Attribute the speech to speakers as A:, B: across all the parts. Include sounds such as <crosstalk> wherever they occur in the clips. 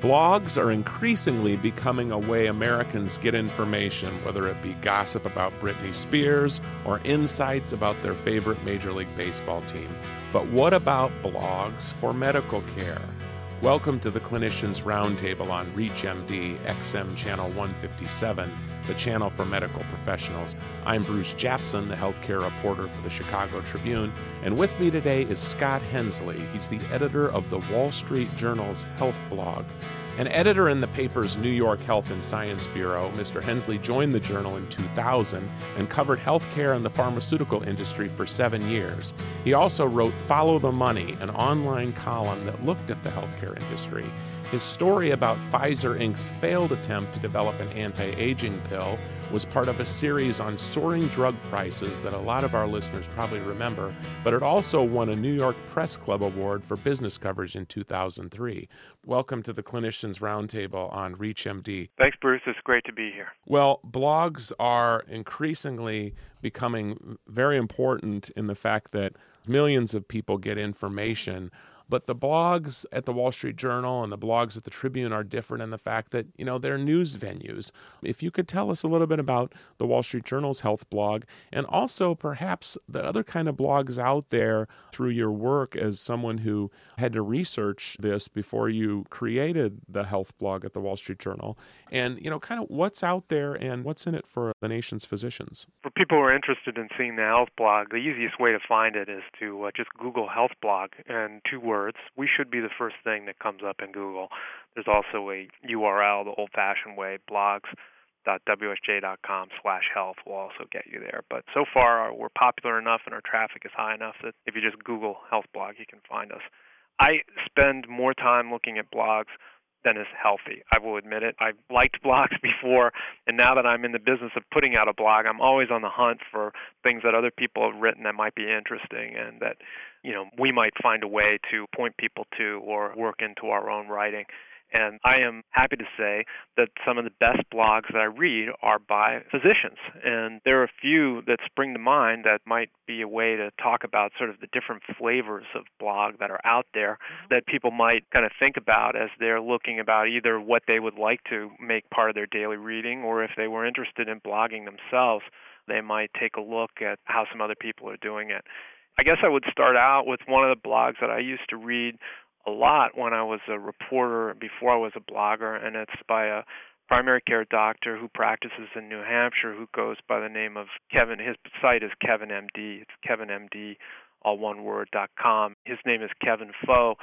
A: Blogs are increasingly becoming a way Americans get information, whether it be gossip about Britney Spears or insights about their favorite Major League Baseball team. But what about blogs for medical care? Welcome to the Clinicians Roundtable on ReachMD XM Channel 157 the channel for medical professionals. I'm Bruce Japsen, the healthcare reporter for the Chicago Tribune, and with me today is Scott Hensley. He's the editor of the Wall Street Journal's health blog. An editor in the paper's New York Health and Science Bureau, Mr. Hensley joined the journal in 2000 and covered healthcare and the pharmaceutical industry for seven years. He also wrote Follow the Money, an online column that looked at the healthcare industry. His story about Pfizer Inc.'s failed attempt to develop an anti aging pill was part of a series on soaring drug prices that a lot of our listeners probably remember, but it also won a New York Press Club Award for business coverage in 2003. Welcome to the Clinicians Roundtable on ReachMD.
B: Thanks, Bruce. It's great to be here.
A: Well, blogs are increasingly becoming very important in the fact that millions of people get information but the blogs at the Wall Street Journal and the blogs at the Tribune are different in the fact that, you know, they're news venues. If you could tell us a little bit about the Wall Street Journal's health blog and also perhaps the other kind of blogs out there through your work as someone who had to research this before you created the health blog at the Wall Street Journal and, you know, kind of what's out there and what's in it for the nation's physicians.
B: For people who are interested in seeing the health blog, the easiest way to find it is to uh, just Google health blog and two words words, we should be the first thing that comes up in Google. There's also a URL, the old-fashioned way, blogs.wsj.com slash health will also get you there. But so far, uh, we're popular enough and our traffic is high enough that if you just Google health blog, you can find us. I spend more time looking at blogs than is healthy. I will admit it. I've liked <laughs> blogs before, and now that I'm in the business of putting out a blog, I'm always on the hunt for things that other people have written that might be interesting and that, you know, we might find a way to point people to or work into our own writing. And I am happy to say that some of the best blogs that I read are by physicians. And there are a few that spring to mind that might be a way to talk about sort of the different flavors of blog that are out there mm-hmm. that people might kind of think about as they're looking about either what they would like to make part of their daily reading or if they were interested in blogging themselves, they might take a look at how some other people are doing it. I guess I would start out with one of the blogs that I used to read a lot when I was a reporter before I was a blogger, and it's by a primary care doctor who practices in New Hampshire who goes by the name of Kevin. His site is Kevin MD. It's KevinMD, all one word, dot com. His name is Kevin Pho.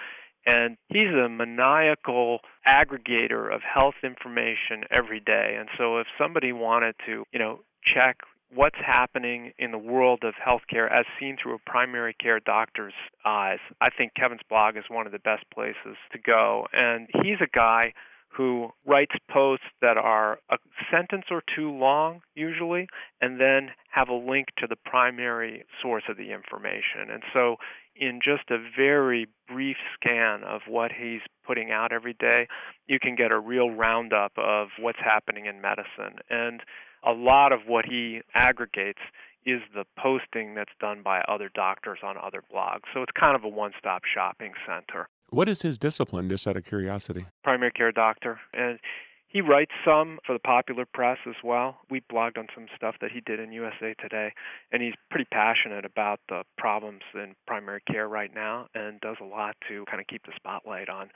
B: And he's a maniacal aggregator of health information every day. And so if somebody wanted to, you know, check what's happening in the world of healthcare as seen through a primary care doctor's eyes. I think Kevin's blog is one of the best places to go. And he's a guy who writes posts that are a sentence or two long, usually, and then have a link to the primary source of the information. And so, in just a very brief scan of what he's putting out every day, you can get a real roundup of what's happening in medicine. And a lot of what he aggregates is the posting that's done by other doctors on other blogs. So it's kind of a one stop shopping center.
A: What is his discipline, just out of curiosity?
B: Primary care doctor. And he writes some for the popular press as well. We blogged on some stuff that he did in USA Today, and he's pretty passionate about the problems in primary care right now and does a lot to kind of keep the spotlight on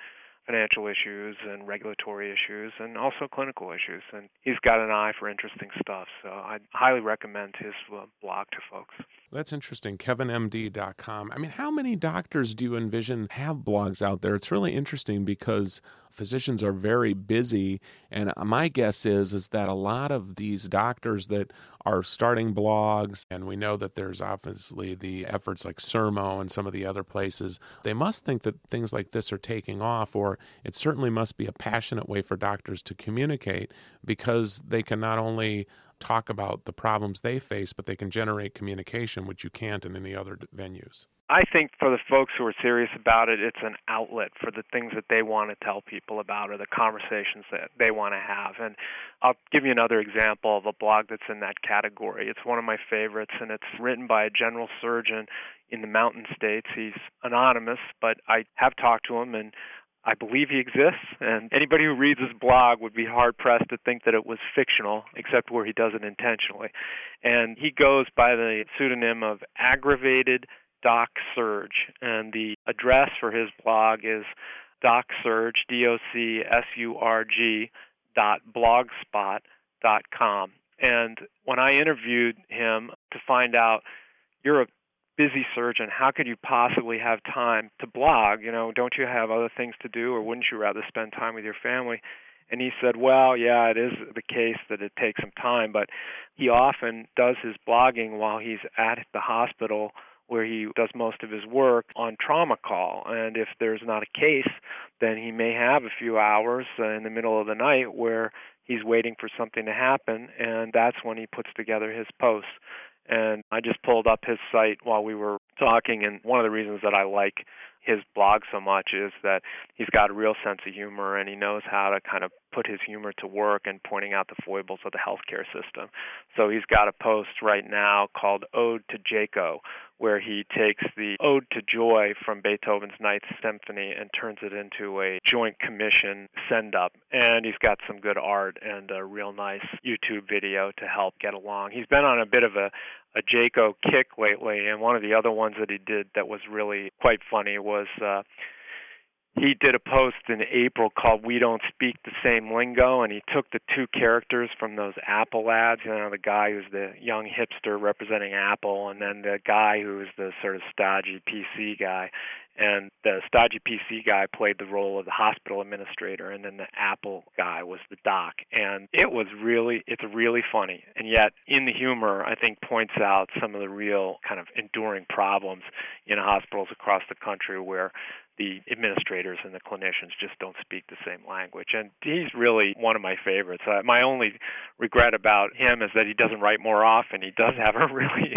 B: financial issues and regulatory issues and also clinical issues. And he's got an eye for interesting stuff. So I highly recommend his uh, blog to folks.
A: That's interesting. KevinMD.com. I mean, how many doctors do you envision have blogs out there? It's really interesting because physicians are very busy, and my guess is is that a lot of these doctors that are starting blogs, and we know that there's obviously the efforts like Sermo and some of the other places. They must think that things like this are taking off, or it certainly must be a passionate way for doctors to communicate because they can not only talk about the problems they face, but they can generate communication, which you can't in any other venues.
B: I think for the folks who are serious about it, it's an outlet for the things that they want to tell people about or the conversations that they want to have. And I'll give you another example of a blog that's in that category. It's one of my favorites, and it's written by a general surgeon in the mountain states. He's anonymous, but I have talked to him, and I believe he exists, and anybody who reads his blog would be hard pressed to think that it was fictional, except where he does it intentionally. And he goes by the pseudonym of Aggravated Doc Surge, and the address for his blog is docsurg, D O C S U R G, dot blogspot dot com. And when I interviewed him to find out, you're a busy surgeon, how could you possibly have time to blog? You know, don't you have other things to do, or wouldn't you rather spend time with your family? And he said, Well, yeah, it is the case that it takes some time, but he often does his blogging while he's at the hospital where he does most of his work on trauma call. And if there's not a case, then he may have a few hours in the middle of the night where he's waiting for something to happen, and that's when he puts together his posts. And I just pulled up his site while we were talking, and one of the reasons that I like his blog so much is that he's got a real sense of humor and he knows how to kind of put his humor to work and pointing out the foibles of the healthcare system. So he's got a post right now called Ode to JCAHO, where he takes the Ode to Joy from Beethoven's Ninth Symphony and turns it into a joint commission send up. And he's got some good art and a real nice YouTube video to help get along. He's been on a bit of a a JCAHO kick lately, and one of the other ones that he did that was really quite funny was uh, he did a post in April called "We Don't Speak the Same Lingo," and he took the two characters from those Apple ads. You know, the guy who's the young hipster representing Apple, and then the guy who's the sort of stodgy PC guy. And the stodgy PC guy played the role of the hospital administrator, and then the Apple guy was the doc. And it was really, it's really funny. And yet, in the humor, I think points out some of the real kind of enduring problems in hospitals across the country where the administrators and the clinicians just don't speak the same language. And he's really one of my favorites. Uh, my only regret about him is that he doesn't write more often. He does have a <laughs> really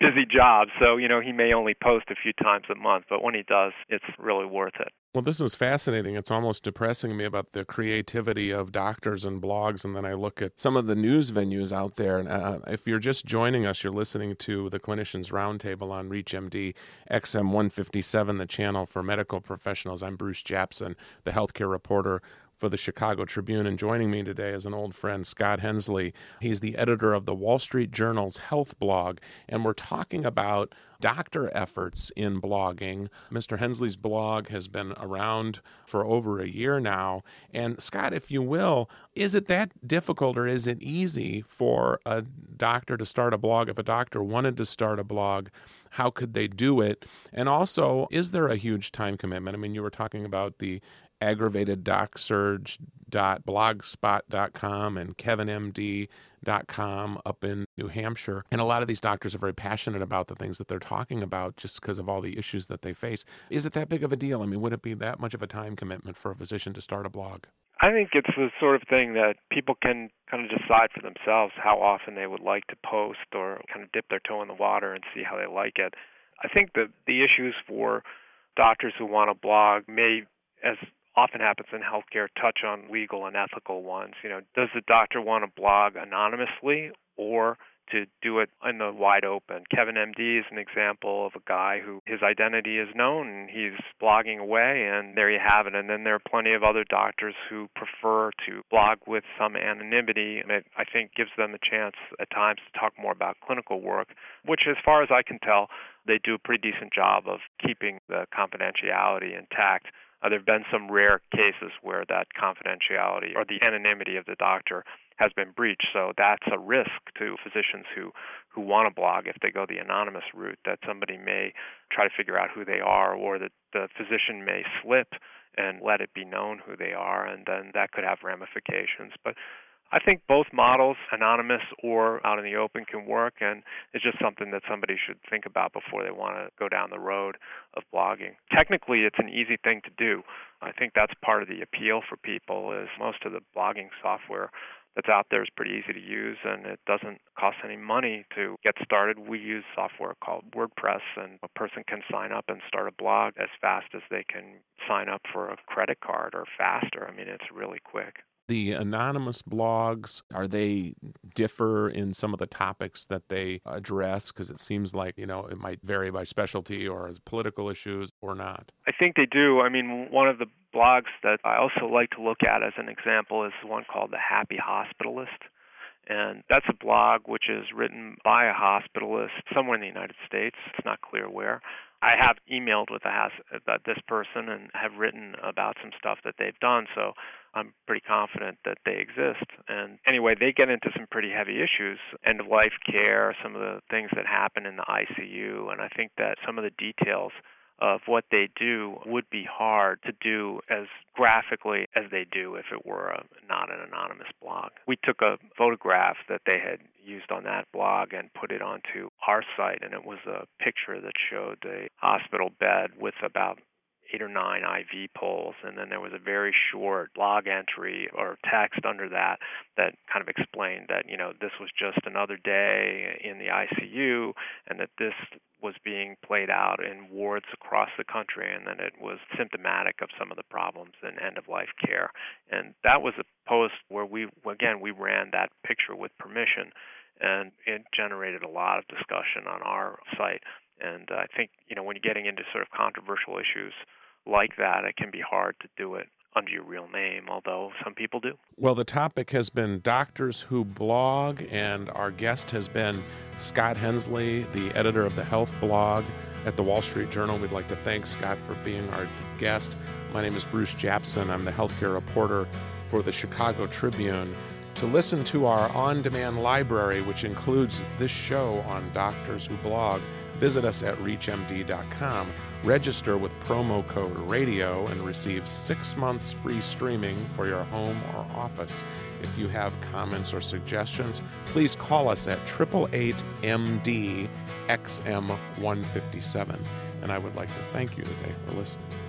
B: busy job, so you know he may only post a few times a month, but when he does, it's really worth it.
A: Well, this is fascinating. It's almost depressing me about the creativity of doctors and blogs. And then I look at some of the news venues out there. And uh, if you're just joining us, you're listening to the Clinicians Roundtable on ReachMD XM 157, the channel for medical professionals. I'm Bruce Japsen, the healthcare reporter for the Chicago Tribune. And joining me today is an old friend, Scott Hensley. He's the editor of the Wall Street Journal's health blog. And we're talking about doctor efforts in blogging. Mr. Hensley's blog has been around for over a year now. And Scott, if you will, is it that difficult or is it easy for a doctor to start a blog? If a doctor wanted to start a blog, how could they do it? And also, is there a huge time commitment? I mean, you were talking about the aggravated docsurg.blogspot.com and kevinmd.com up in New Hampshire. And a lot of these doctors are very passionate about the things that they're talking about just because of all the issues that they face. Is it that big of a deal? I mean, would it be that much of a time commitment for a physician to start a blog?
B: I think it's the sort of thing that people can kind of decide for themselves how often they would like to post or kind of dip their toe in the water and see how they like it. I think that the issues for doctors who want to blog may as often happens in healthcare touch on legal and ethical ones. You know, does the doctor want to blog anonymously or to do it in the wide open. Kevin MD is an example of a guy who his identity is known and he's blogging away and there you have it. And then there are plenty of other doctors who prefer to blog with some anonymity and it I think gives them a chance at times to talk more about clinical work, which as far as I can tell, they do a pretty decent job of keeping the confidentiality intact. Uh, there have been some rare cases where that confidentiality or the anonymity of the doctor has been breached. So that's a risk to physicians who, who want to blog if they go the anonymous route, that somebody may try to figure out who they are or that the physician may slip and let it be known who they are, and then that could have ramifications. But I think both models, anonymous or out in the open, can work, and it's just something that somebody should think about before they want to go down the road of blogging. Technically, it's an easy thing to do. I think that's part of the appeal for people is most of the blogging software that's out there is pretty easy to use and it doesn't cost any money to get started. We use software called WordPress and a person can sign up and start a blog as fast as they can sign up for a credit card or faster. I mean, it's really quick.
A: The anonymous blogs, are they differ in some of the topics that they address? Because it seems like, you know, it might vary by specialty or political issues or not.
B: I think they do. I mean, one of the blogs that I also like to look at as an example is one called The Happy Hospitalist. And that's a blog which is written by a hospitalist somewhere in the United States. It's not clear where. I have emailed with has, about this person and have written about some stuff that they've done, so I'm pretty confident that they exist. And anyway, they get into some pretty heavy issues end of life care, some of the things that happen in the ICU, and I think that some of the details of what they do would be hard to do as graphically as they do if it were a, not an anonymous blog. We took a photograph that they had used on that blog and put it onto our site, and it was a picture that showed a hospital bed with about eight or nine IV poles, and then there was a very short log entry or text under that that kind of explained that you know this was just another day in the ICU, and that this was being played out in wards across the country, and that it was symptomatic of some of the problems in end of life care. And that was a post where we again we ran that picture with permission, and it generated a lot of discussion on our site. And I think you know when you're getting into sort of controversial issues like that, it can be hard to do it under your real name, although some people do.
A: Well, the topic has been Doctors Who Blog, and our guest has been Scott Hensley, the editor of the health blog at the Wall Street Journal. We'd like to thank Scott for being our guest. My name is Bruce Japsen. I'm the healthcare reporter for the Chicago Tribune. To listen to our on demand library, which includes this show on Doctors Who Blog, visit us at ReachMD.com. Register with promo code RADIO and receive six months free streaming for your home or office. If you have comments or suggestions, please call us at 888 MD XM157. And I would like to thank you today for listening.